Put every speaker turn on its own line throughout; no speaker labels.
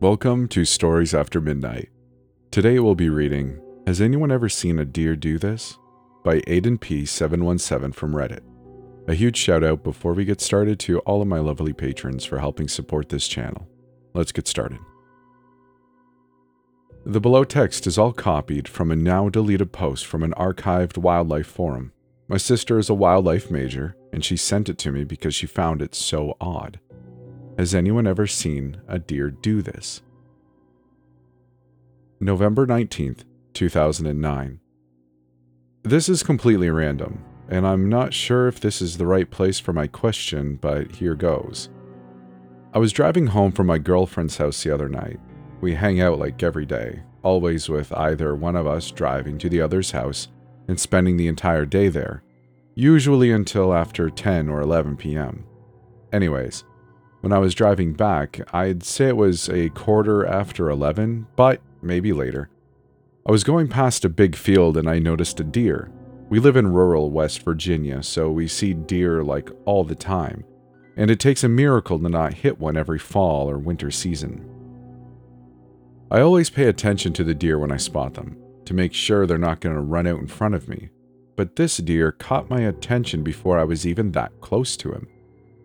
Welcome to Stories After Midnight. Today we'll be reading Has Anyone Ever Seen a Deer Do This? by Aiden P717 from Reddit. A huge shout out before we get started to all of my lovely patrons for helping support this channel. Let's get started. The below text is all copied from a now deleted post from an archived wildlife forum. My sister is a wildlife major, and she sent it to me because she found it so odd. Has anyone ever seen a deer do this? November 19th, 2009. This is completely random, and I'm not sure if this is the right place for my question, but here goes. I was driving home from my girlfriend's house the other night. We hang out like every day, always with either one of us driving to the other's house and spending the entire day there, usually until after 10 or 11 p.m. Anyways, when I was driving back, I'd say it was a quarter after 11, but maybe later. I was going past a big field and I noticed a deer. We live in rural West Virginia, so we see deer like all the time, and it takes a miracle to not hit one every fall or winter season. I always pay attention to the deer when I spot them, to make sure they're not going to run out in front of me. But this deer caught my attention before I was even that close to him,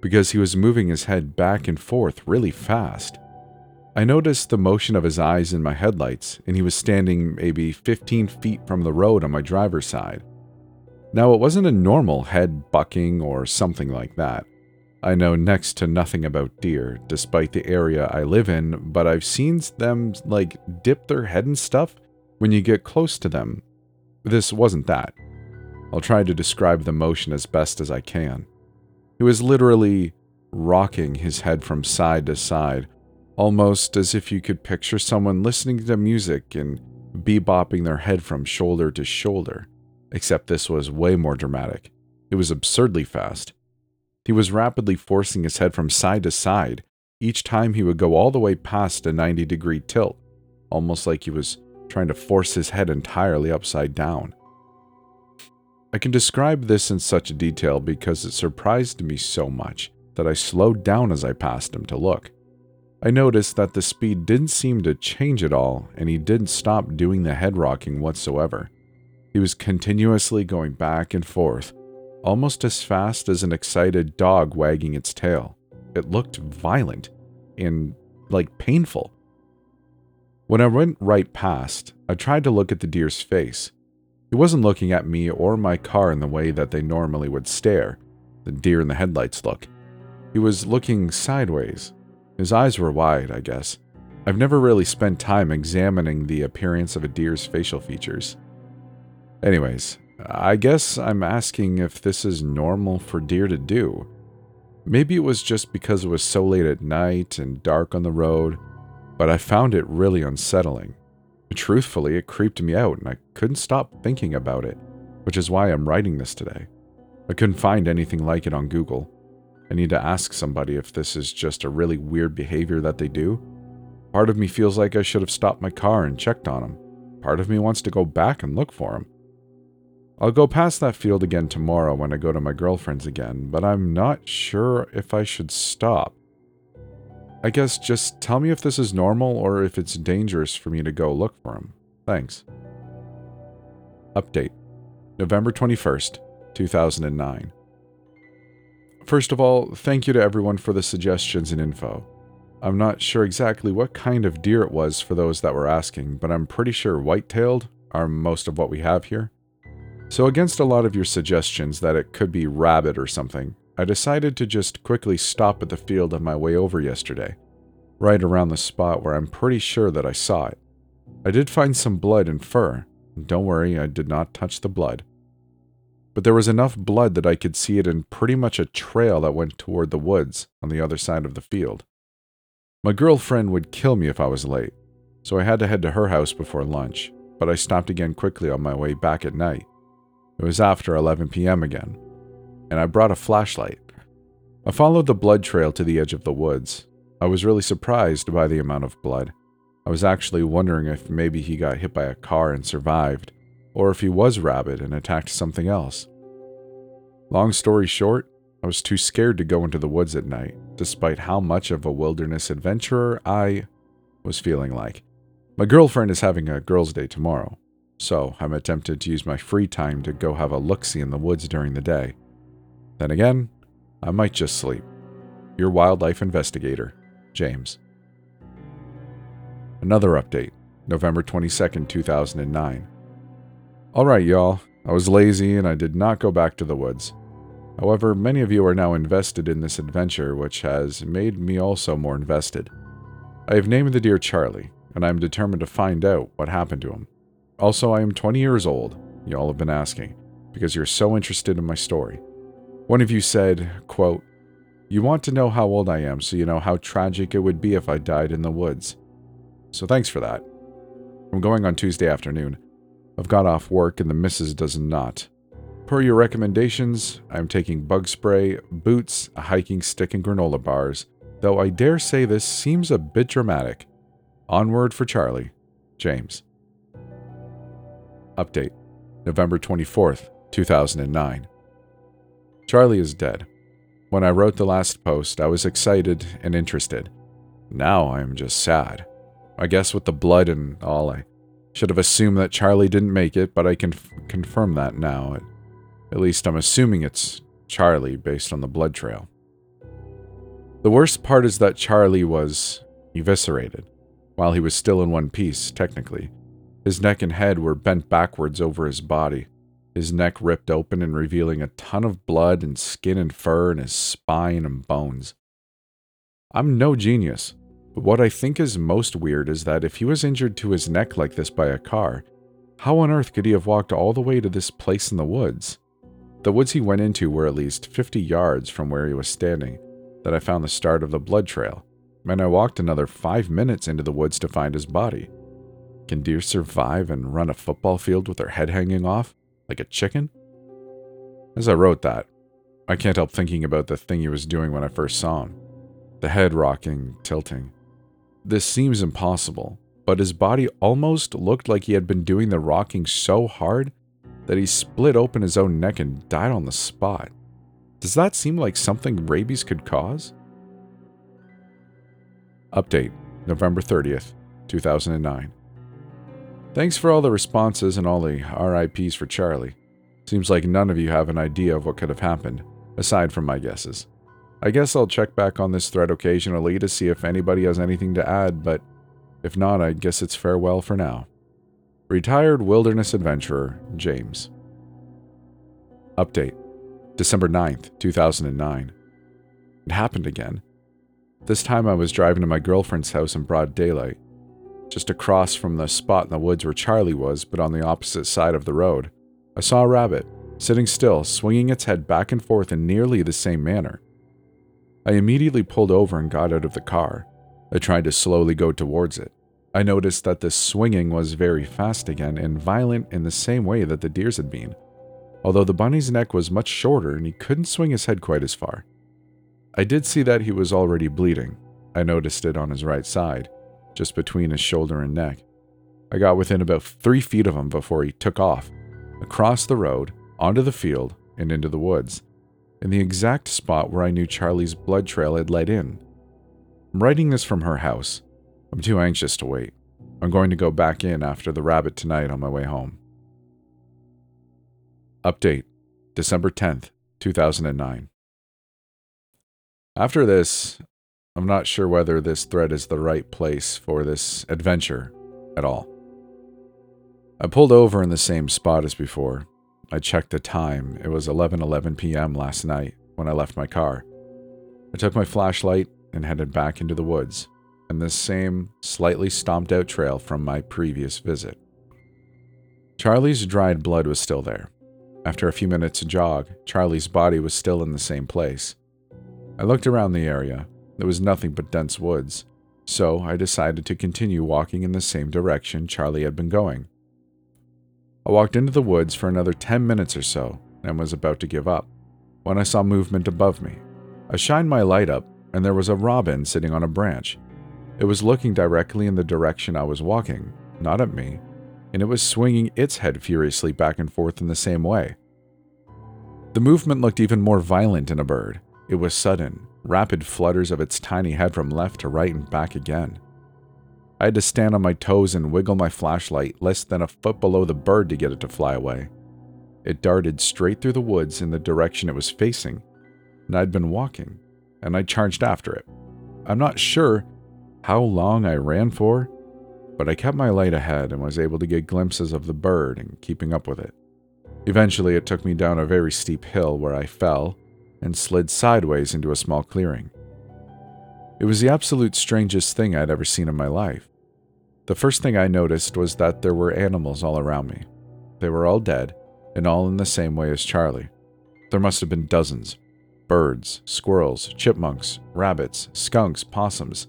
because he was moving his head back and forth really fast. I noticed the motion of his eyes in my headlights, and he was standing maybe 15 feet from the road on my driver's side. Now, it wasn't a normal head bucking or something like that. I know next to nothing about deer, despite the area I live in, but I've seen them, like, dip their head and stuff when you get close to them. This wasn't that. I'll try to describe the motion as best as I can. He was literally rocking his head from side to side, almost as if you could picture someone listening to music and bebopping their head from shoulder to shoulder, except this was way more dramatic. It was absurdly fast. He was rapidly forcing his head from side to side. Each time he would go all the way past a 90 degree tilt, almost like he was trying to force his head entirely upside down. I can describe this in such detail because it surprised me so much that I slowed down as I passed him to look. I noticed that the speed didn't seem to change at all, and he didn't stop doing the head rocking whatsoever. He was continuously going back and forth, almost as fast as an excited dog wagging its tail. It looked violent and like painful. When I went right past, I tried to look at the deer's face. He wasn't looking at me or my car in the way that they normally would stare, the deer in the headlights look. He was looking sideways. His eyes were wide, I guess. I've never really spent time examining the appearance of a deer's facial features. Anyways, I guess I'm asking if this is normal for deer to do. Maybe it was just because it was so late at night and dark on the road, but I found it really unsettling. Truthfully, it creeped me out and I couldn't stop thinking about it, which is why I'm writing this today. I couldn't find anything like it on Google. I need to ask somebody if this is just a really weird behavior that they do. Part of me feels like I should have stopped my car and checked on him. Part of me wants to go back and look for him. I'll go past that field again tomorrow when I go to my girlfriend's again, but I'm not sure if I should stop. I guess just tell me if this is normal or if it's dangerous for me to go look for him. Thanks. Update November 21st, 2009. First of all, thank you to everyone for the suggestions and info. I'm not sure exactly what kind of deer it was for those that were asking, but I'm pretty sure white-tailed are most of what we have here. So, against a lot of your suggestions that it could be rabbit or something, I decided to just quickly stop at the field on my way over yesterday, right around the spot where I'm pretty sure that I saw it. I did find some blood and fur. Don't worry, I did not touch the blood. But there was enough blood that I could see it in pretty much a trail that went toward the woods on the other side of the field. My girlfriend would kill me if I was late, so I had to head to her house before lunch, but I stopped again quickly on my way back at night. It was after 11 p.m. again, and I brought a flashlight. I followed the blood trail to the edge of the woods. I was really surprised by the amount of blood. I was actually wondering if maybe he got hit by a car and survived, or if he was rabid and attacked something else. Long story short, I was too scared to go into the woods at night, despite how much of a wilderness adventurer I was feeling like. My girlfriend is having a girls' day tomorrow, so I'm tempted to use my free time to go have a look see in the woods during the day. Then again, I might just sleep. Your wildlife investigator, James. Another update, November 22nd, 2009. Alright, y'all, I was lazy and I did not go back to the woods. However, many of you are now invested in this adventure, which has made me also more invested. I have named the deer Charlie, and I am determined to find out what happened to him. Also, I am 20 years old, y'all have been asking, because you're so interested in my story. One of you said, quote, You want to know how old I am so you know how tragic it would be if I died in the woods. So thanks for that. I'm going on Tuesday afternoon. I've got off work and the missus does not. Per your recommendations, I'm taking bug spray, boots, a hiking stick, and granola bars, though I dare say this seems a bit dramatic. Onward for Charlie. James. Update November 24th, 2009. Charlie is dead. When I wrote the last post, I was excited and interested. Now I am just sad. I guess with the blood and all, I should have assumed that Charlie didn't make it, but I can f- confirm that now. At least I'm assuming it's Charlie based on the blood trail. The worst part is that Charlie was eviscerated while he was still in one piece, technically. His neck and head were bent backwards over his body, his neck ripped open and revealing a ton of blood and skin and fur and his spine and bones. I'm no genius, but what I think is most weird is that if he was injured to his neck like this by a car, how on earth could he have walked all the way to this place in the woods? The woods he went into were at least 50 yards from where he was standing, that I found the start of the blood trail, and I walked another five minutes into the woods to find his body. Can deer survive and run a football field with their head hanging off, like a chicken? As I wrote that, I can't help thinking about the thing he was doing when I first saw him the head rocking, tilting. This seems impossible, but his body almost looked like he had been doing the rocking so hard that he split open his own neck and died on the spot. Does that seem like something rabies could cause? Update November 30th, 2009. Thanks for all the responses and all the RIPs for Charlie. Seems like none of you have an idea of what could have happened, aside from my guesses. I guess I'll check back on this thread occasionally to see if anybody has anything to add, but if not, I guess it's farewell for now. Retired wilderness adventurer, James. Update December 9th, 2009. It happened again. This time I was driving to my girlfriend's house in broad daylight, just across from the spot in the woods where Charlie was, but on the opposite side of the road. I saw a rabbit, sitting still, swinging its head back and forth in nearly the same manner. I immediately pulled over and got out of the car. I tried to slowly go towards it. I noticed that the swinging was very fast again and violent in the same way that the deer's had been, although the bunny's neck was much shorter and he couldn't swing his head quite as far. I did see that he was already bleeding. I noticed it on his right side, just between his shoulder and neck. I got within about three feet of him before he took off, across the road, onto the field, and into the woods in the exact spot where I knew Charlie's blood trail had led in. I'm writing this from her house. I'm too anxious to wait. I'm going to go back in after the rabbit tonight on my way home. Update December 10th, 2009. After this, I'm not sure whether this thread is the right place for this adventure at all. I pulled over in the same spot as before, I checked the time. It was 11:11 p.m. last night when I left my car. I took my flashlight and headed back into the woods, and the same slightly stomped out trail from my previous visit. Charlie's dried blood was still there. After a few minutes jog, Charlie's body was still in the same place. I looked around the area. There was nothing but dense woods, so I decided to continue walking in the same direction Charlie had been going. I walked into the woods for another 10 minutes or so and was about to give up when I saw movement above me. I shined my light up, and there was a robin sitting on a branch. It was looking directly in the direction I was walking, not at me, and it was swinging its head furiously back and forth in the same way. The movement looked even more violent in a bird. It was sudden, rapid flutters of its tiny head from left to right and back again. I had to stand on my toes and wiggle my flashlight less than a foot below the bird to get it to fly away. It darted straight through the woods in the direction it was facing, and I'd been walking, and I charged after it. I'm not sure how long I ran for, but I kept my light ahead and was able to get glimpses of the bird and keeping up with it. Eventually, it took me down a very steep hill where I fell and slid sideways into a small clearing. It was the absolute strangest thing I'd ever seen in my life. The first thing I noticed was that there were animals all around me. They were all dead, and all in the same way as Charlie. There must have been dozens birds, squirrels, chipmunks, rabbits, skunks, possums,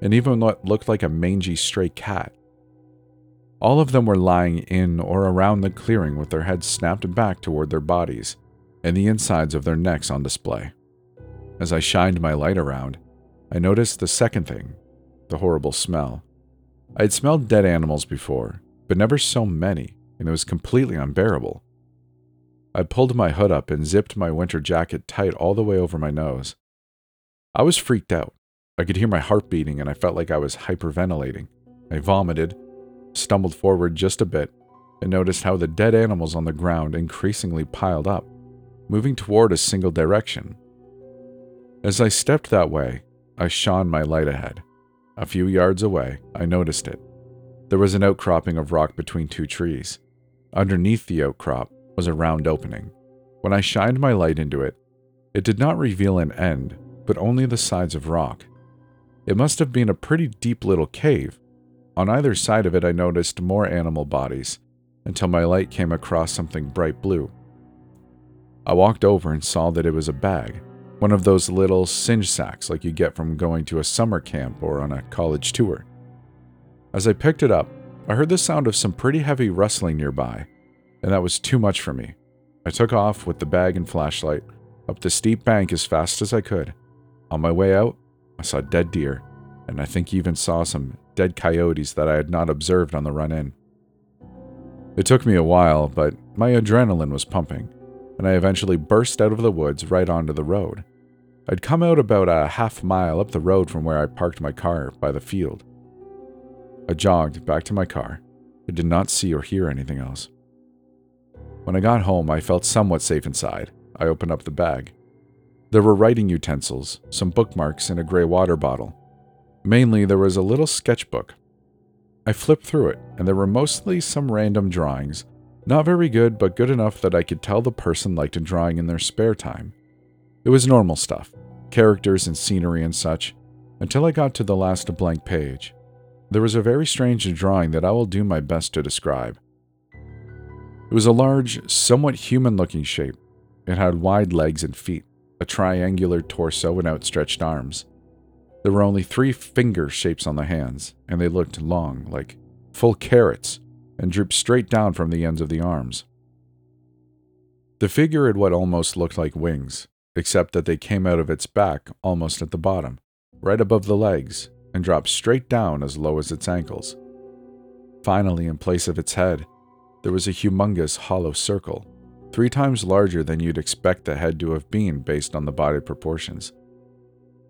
and even what looked like a mangy stray cat. All of them were lying in or around the clearing with their heads snapped back toward their bodies and the insides of their necks on display. As I shined my light around, I noticed the second thing the horrible smell. I had smelled dead animals before, but never so many, and it was completely unbearable. I pulled my hood up and zipped my winter jacket tight all the way over my nose. I was freaked out. I could hear my heart beating and I felt like I was hyperventilating. I vomited, stumbled forward just a bit, and noticed how the dead animals on the ground increasingly piled up, moving toward a single direction. As I stepped that way, I shone my light ahead. A few yards away, I noticed it. There was an outcropping of rock between two trees. Underneath the outcrop was a round opening. When I shined my light into it, it did not reveal an end, but only the sides of rock. It must have been a pretty deep little cave. On either side of it, I noticed more animal bodies, until my light came across something bright blue. I walked over and saw that it was a bag, one of those little cinch sacks like you get from going to a summer camp or on a college tour. As I picked it up, I heard the sound of some pretty heavy rustling nearby, and that was too much for me. I took off with the bag and flashlight up the steep bank as fast as I could. On my way out, I saw dead deer, and I think even saw some dead coyotes that I had not observed on the run in. It took me a while, but my adrenaline was pumping, and I eventually burst out of the woods right onto the road. I'd come out about a half mile up the road from where I parked my car by the field. I jogged back to my car. I did not see or hear anything else. When I got home, I felt somewhat safe inside. I opened up the bag. There were writing utensils, some bookmarks, and a gray water bottle. Mainly, there was a little sketchbook. I flipped through it, and there were mostly some random drawings not very good, but good enough that I could tell the person liked drawing in their spare time. It was normal stuff characters and scenery and such, until I got to the last blank page. There was a very strange drawing that I will do my best to describe. It was a large, somewhat human looking shape. It had wide legs and feet, a triangular torso, and outstretched arms. There were only three finger shapes on the hands, and they looked long, like full carrots, and drooped straight down from the ends of the arms. The figure had what almost looked like wings, except that they came out of its back almost at the bottom, right above the legs, and dropped straight down as low as its ankles. Finally, in place of its head, there was a humongous hollow circle, three times larger than you'd expect the head to have been based on the body proportions.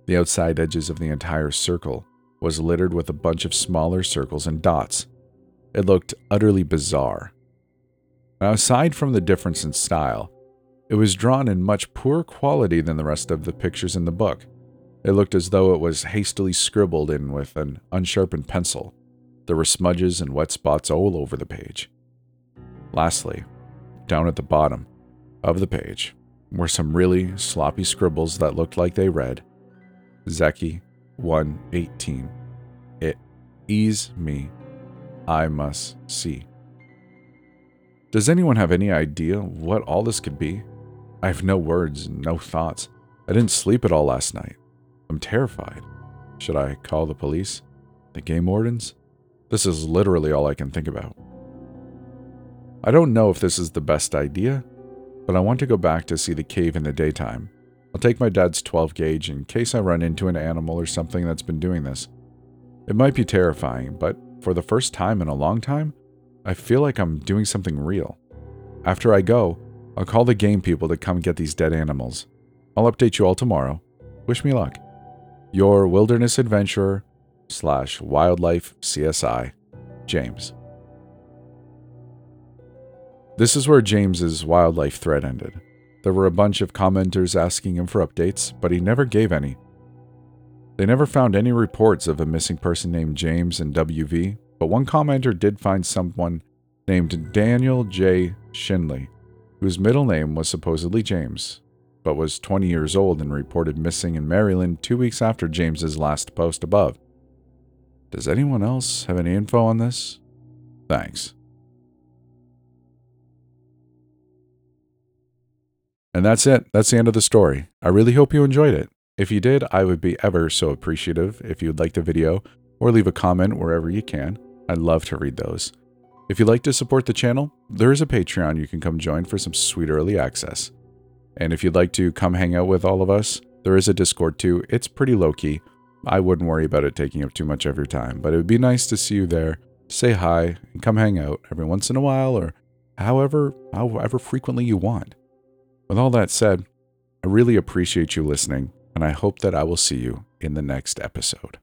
The outside edges of the entire circle was littered with a bunch of smaller circles and dots it looked utterly bizarre. Now, aside from the difference in style, it was drawn in much poorer quality than the rest of the pictures in the book. It looked as though it was hastily scribbled in with an unsharpened pencil. There were smudges and wet spots all over the page. Lastly, down at the bottom of the page were some really sloppy scribbles that looked like they read Zeki 118. It ease me I must see. Does anyone have any idea what all this could be? I have no words, no thoughts. I didn't sleep at all last night. I'm terrified. Should I call the police? The game wardens? This is literally all I can think about. I don't know if this is the best idea, but I want to go back to see the cave in the daytime. I'll take my dad's 12 gauge in case I run into an animal or something that's been doing this. It might be terrifying, but for the first time in a long time, I feel like I'm doing something real. After I go, I'll call the game people to come get these dead animals. I'll update you all tomorrow. Wish me luck. Your wilderness adventurer, slash wildlife CSI James. This is where James's wildlife thread ended. There were a bunch of commenters asking him for updates, but he never gave any. They never found any reports of a missing person named James in WV, but one commenter did find someone named Daniel J. Shinley, whose middle name was supposedly James, but was 20 years old and reported missing in Maryland two weeks after James's last post above. Does anyone else have any info on this? Thanks. And that's it. That's the end of the story. I really hope you enjoyed it. If you did, I would be ever so appreciative if you'd like the video or leave a comment wherever you can. I'd love to read those. If you'd like to support the channel, there is a Patreon you can come join for some sweet early access. And if you'd like to come hang out with all of us, there is a Discord too. It's pretty low key. I wouldn't worry about it taking up too much of your time, but it would be nice to see you there, say hi, and come hang out every once in a while or however however frequently you want. With all that said, I really appreciate you listening, and I hope that I will see you in the next episode.